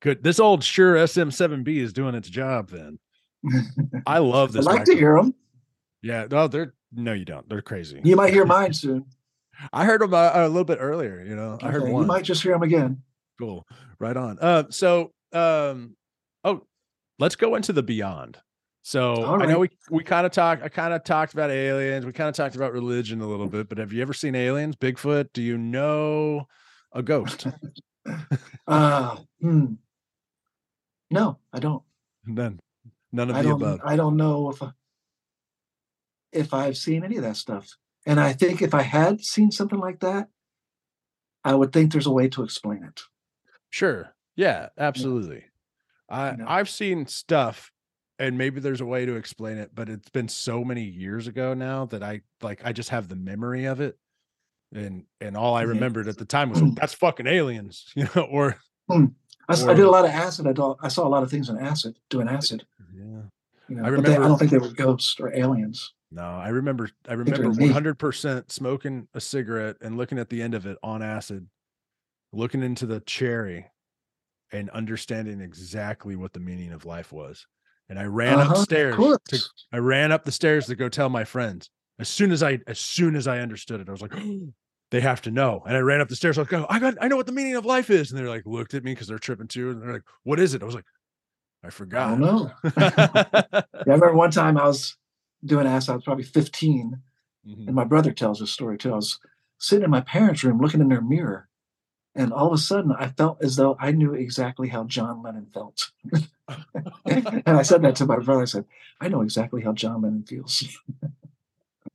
Good. This old Sure SM7B is doing its job. Then I love this. This. like to hear them. Yeah, no, they're no, you don't. They're crazy. You might hear mine soon. I heard them uh, a little bit earlier. You know, I heard one. You might just hear them again. Cool. Right on. Uh, so, um, oh, let's go into the beyond. So All I know we we kind of talked. I kind of talked about aliens. We kind of talked about religion a little bit. But have you ever seen aliens? Bigfoot? Do you know a ghost? Uh, hmm. No, I don't. None. None of I the above. I don't know if I- if I've seen any of that stuff. And I think if I had seen something like that, I would think there's a way to explain it. Sure. Yeah, absolutely. I know. I've seen stuff and maybe there's a way to explain it, but it's been so many years ago now that I like I just have the memory of it. And and all I remembered at the time was that's fucking aliens, you know, or hmm. I, Or- did a lot of acid. I, do, I saw a lot of things in acid, doing acid. Yeah. You know, I but they, I don't think they were ghosts or aliens. No, I remember I remember 100% smoking a cigarette and looking at the end of it on acid, looking into the cherry and understanding exactly what the meaning of life was. And I ran Uh-huh, upstairs to. I ran up the stairs to go tell my friends. As soon as I as soon as I understood it, I was like, they have to know. And I ran up the stairs, I was like, oh, I got I know what the meaning of life is. And they're like, looked at me because they're tripping too. And they're like, what is it? I was like, I I forgot. don't know. Yeah, I remember one time I was doing acid. I was probably 15, Mhm. and my brother tells this story too. I was sitting in my parents' room looking in their mirror, and all of a sudden I felt as though I knew exactly how John Lennon felt. and I said that to my brother. I said, I know exactly how John Lennon feels.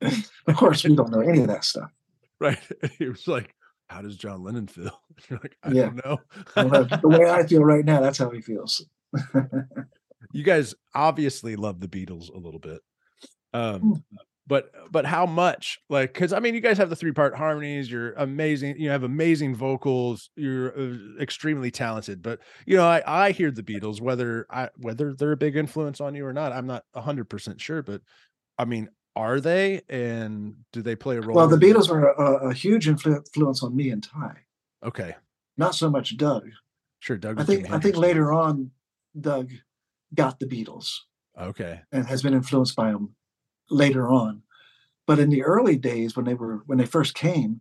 of course, we don't know any of that stuff. Right. He was like, How does John Lennon feel? You're like, I Yeah. don't know. The way I feel right now, that's how he feels. you guys obviously love the Beatles a little bit. Um, Hmm. But but how much? Like, because I mean, you guys have the three part harmonies. You're amazing. You have amazing vocals. You're uh, extremely talented. But you know, I I hear the Beatles, whether I whether they're a big influence on you or not. I'm not hundred percent sure, but I mean, are they? And do they play a role? Well, the Beatles were a, a huge influ- influence on me and Ty. Okay, Not so much Doug. sure. Doug. I think I think later on, Doug got the Beatles Okay. and has been influenced by them later on. But in the early days, when they were when they first came,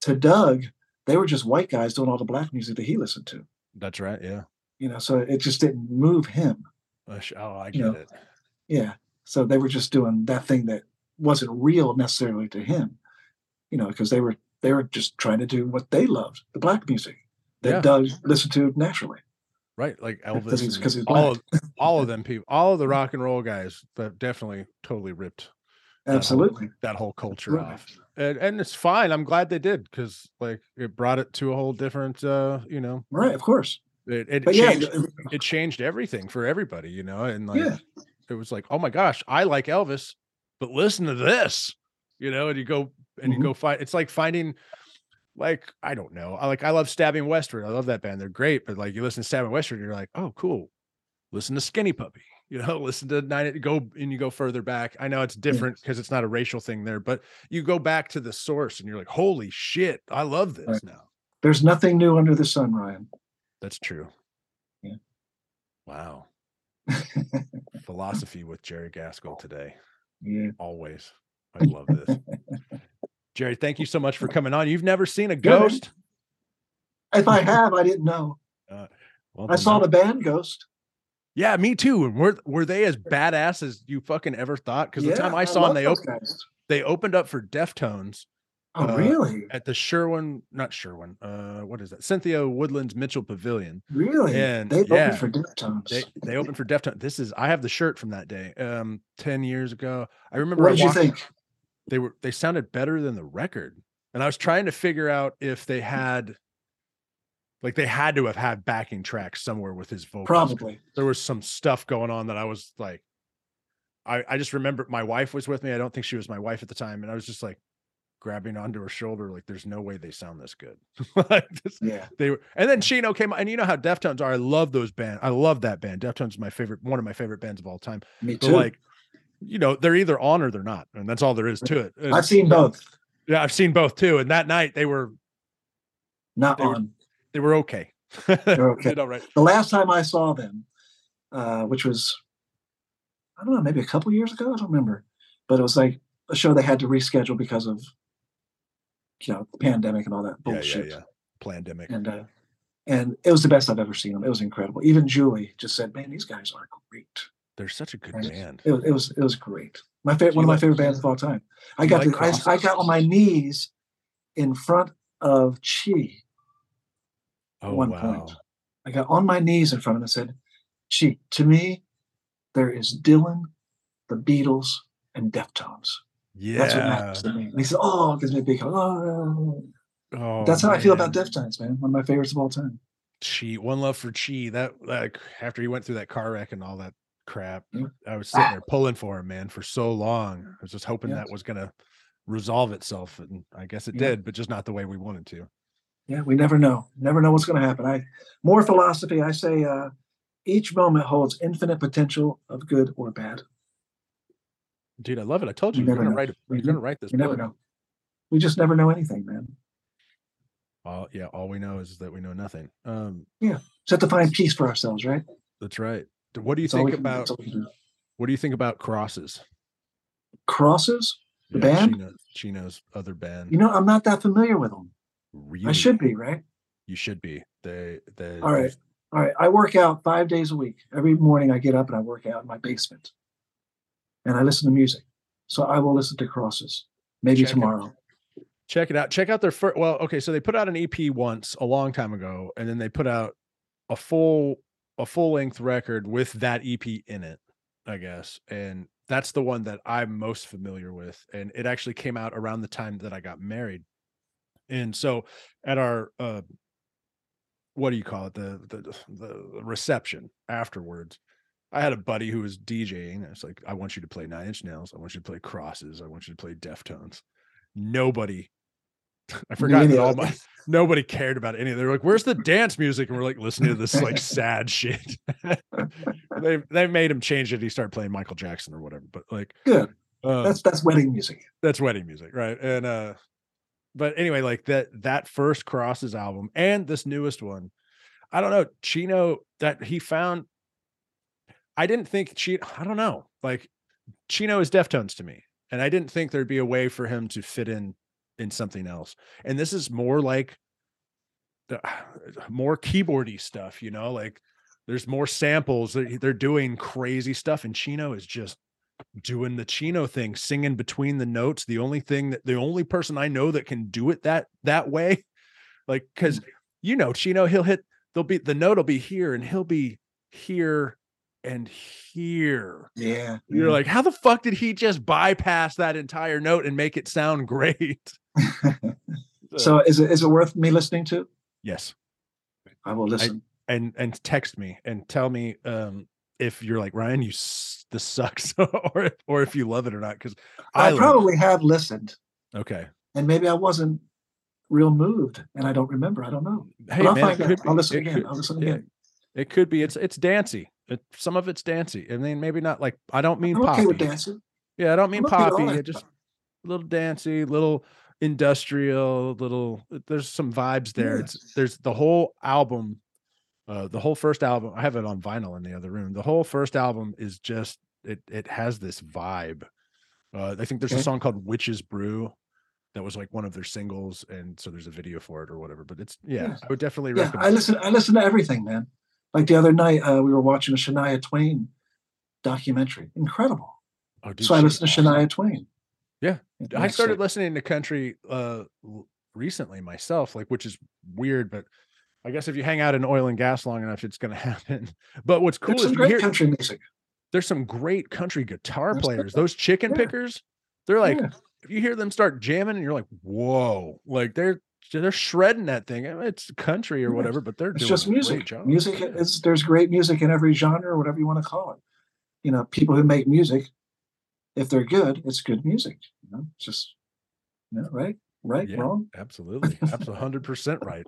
to Doug, they were just white guys doing all the black music that he listened to. That's right. Yeah. You know, so it just didn't move him. Oh, I You get know, it. Yeah. So they were just doing that thing that wasn't real necessarily to him. You know, because they were they were just trying to do what they loved, the black music that Yeah. Doug listened to naturally. Right, like Elvis, Because he's- and 'cause he's all of, all of them people, all of the rock and roll guys that definitely totally ripped that whole- Absolutely. that whole culture Right. off, and and it's fine. I'm glad they did because like it brought it to a whole different, uh, you know, Right, of course. it it But changed uh, it changed everything for everybody, you know, and like yeah. it was like, oh my gosh, I like Elvis, but listen to this, you know, and you go and Mhm. you go find. It's like finding, like I don't know, I like I love Stabbing Westward. I love that band. They're great, but like you listen to Stabbing Westward, you're like, oh cool. Listen to Skinny Puppy, you know, listen to Nine. Go and you go further back. I know it's different because it's not a racial thing there, but you go back to the source and you're like, holy shit, I love this Right. now. There's nothing new under the sun, Ryan. That's true. Yeah. Wow. Philosophy with Jerry Gaskill today. Yeah. Always. I love this. Jerry, thank you so much for coming on. You've never seen a ghost? If I have, I didn't know. Well, I saw the band Ghost. Yeah, me too. And were were they as badass as you fucking ever thought? Because the time I saw love them, they opened guys. they opened up for Deftones Oh, uh, really? at the Sherwin, not Sherwin. Uh, what is that? Cynthia Woodlands Mitchell Pavilion. Really? and- they yeah. opened for Deftones. They they opened for Deftones. This is I have the shirt from that day. Um, ten years ago. I remember. what I did you think? They were they sounded better than the record and i was trying to figure out if they mm. had like they had to have had backing tracks somewhere with his vocals Probably. there was some stuff going on that i was like i i just remember my wife was with me i don't think she was my wife at the time and i was just like grabbing onto her shoulder like there's no way they sound this good like this, Yeah. they were and then Chino came and you know how Deftones are I love those band I love that band Deftones is my favorite one of my favorite bands of all time Me but too. like you know they're either on or they're not and that's all there is to it And I've seen both. yeah, I've seen both too. And that night they were Not They were- on. they were okay. They're okay. All right. The last time I saw them, uh, which was, I don't know, maybe a couple years ago. I don't remember. But it was like a show they had to reschedule because of, you know, the pandemic and all that Yeah, yeah, bullshit. yeah. Pandemic. And uh, and it was the best I've ever seen them. It was incredible. Even Julie just said, "Man, these guys are great." They're such a good And band. It was it was it was great. My favorite, one of my like- favorite bands of all time. I got like to, I, I got on my knees in front of Chi Oh one wow. point. I got on my knees in front of him and said, Chi, to me, there is Dylan, the Beatles, and Deftones. Yeah. That's what matters to me. And he said, Oh, it gives me a big hug. Oh, Oh, that's how I feel about. Deftones, man. One of my favorites of all time. Chi. One love for Chi. That like after he went through that car wreck and all that crap, I was sitting there pulling for him, man, for so long. I was just hoping Yeah. that was gonna resolve itself. And I guess it Yeah. did, but just not the way we wanted to. Yeah, we never know. Never know what's going to happen. I more philosophy. I say uh, each moment holds infinite potential of good or bad. Dude, I love it. I told you You you're gonna know. write. You're Mhm. gonna write this You never know. We just never know anything, man. All, yeah, all we know is that we know nothing. Um, Just have to find peace for ourselves, right? that's right. What do you we think can- about? that's all we can do. What do you think about crosses? crosses. The band? Chino, Chino's other band. You know, I'm not that familiar with them. really, I should be, right? You should be. They. They. All right. All right. I work out five days a week. Every morning I get up and I work out in my basement. And I listen to music. So I will listen to crosses. Maybe Check it. tomorrow. check it out check out their first well okay so they put out an ep once a long time ago and then they put out a full a full length record with that ep in it i guess and that's the one that i'm most familiar with and it actually came out around the time that i got married and so at our uh what do you call it the the the reception afterwards I had a buddy who was DJing. It's like, I want you to play Nine Inch Nails. I want you to play Crosses. I want you to play Deftones. Nobody, I forgot that all my nobody cared about any. They're like, "Where's the dance music?" And we're like listening to this like sad shit. they they made him change it. He started playing Michael Jackson or whatever. But like, Good. um, That's that's wedding music. that's wedding music, right? And uh but anyway, like that that first Crosses album and this newest one, I don't know, Chino that he found I didn't think Chino, I don't know, like Chino is Deftones to me. And I didn't think there'd be a way for him to fit in in something else. And this is more like the more keyboardy stuff, you know, like there's more samples. They're, they're doing crazy stuff, and Chino is just doing the Chino thing, singing between the notes. The only thing that the only person I know that can do it that that way, like because mm-hmm. you know Chino, he'll hit. They'll be the note will be here, and he'll be here and here. Yeah. You're yeah. like, how the fuck did he just bypass that entire note and make it sound great? so is it is it worth me listening to? yes, I will listen. and and text me and tell me um if you're like Ryan, you s- this sucks, or if- or if you love it or not. Because I, I, it. probably have listened, okay. and maybe I wasn't real moved, and I don't remember. I don't know. Hey I'll man, find it could I'll listen again. could- I'll listen yeah, again. It could be. It's it's dancey. It, some of it's dancey. I mean, maybe not like I don't mean I'm okay poppy. with dancing. Yeah, I don't mean I'm okay poppy. It just a little dancey, little industrial, little. There's some vibes there. Yeah. It's there's the whole album. Uh, the whole first album. I have it on vinyl in the other room. The whole first album is just it. It has this vibe. Uh, I think there's a song called "Witch's Brew." That was like one of their singles, and so there's a video for it or whatever. But it's yeah, Yeah. I would definitely Yeah, recommend. I listen. I listen to everything, man. Like the other night, uh, we were watching a Shania Twain documentary. Incredible. Oh, dude, so I listened to awesome. Shania Twain. Yeah, I started like- listening to country uh recently myself, like which is weird, but I guess if you hang out in oil and gas long enough, it's gonna happen. But what's cool is you great hear country music. there's some great country guitar There's players. Those chicken yeah. pickers, they're like Yeah. if you hear them start jamming and you're like, whoa, like they're they're shredding that thing. I mean, It's country or whatever, but they're It's doing just music. Music is there's great music in every genre, whatever you want to call it. You know, people who make music, if they're good, it's good music. You know, it's just you know, right, right, Yeah. wrong. Absolutely. Absolutely hundred percent right.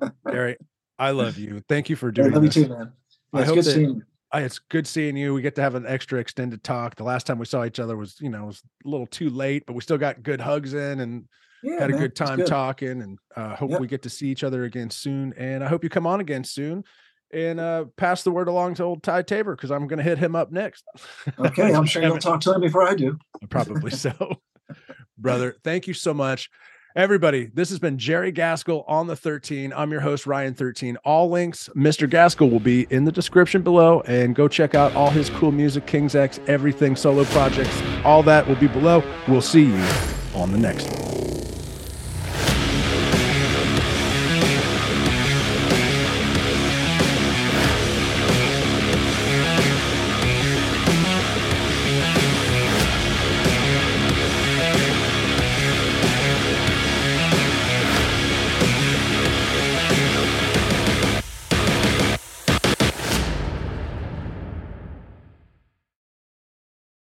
Gary, I love you. Thank you for I doing love you too, man. I Yeah, it's hope good that- seeing you. I, it's good seeing you. We get to have an extra extended talk. The last time we saw each other was, you know, it was a little too late, but we still got good hugs in and Yeah, had a man, good time talking. And uh, hope Yep. we get to see each other again soon. And I hope you come on again soon and uh, pass the word along to old Ty Tabor because I'm going to hit him up next. Okay, I'm sure you'll talk to him before I do. Probably so. Brother, thank you so much. Everybody, this has been Jerry Gaskill on the 13. I'm your host, Ryan 13. All links, Mr. Gaskill, will be in the description below. And go check out all his cool music, King's X, everything, solo projects. All that will be below. We'll see you on the next one.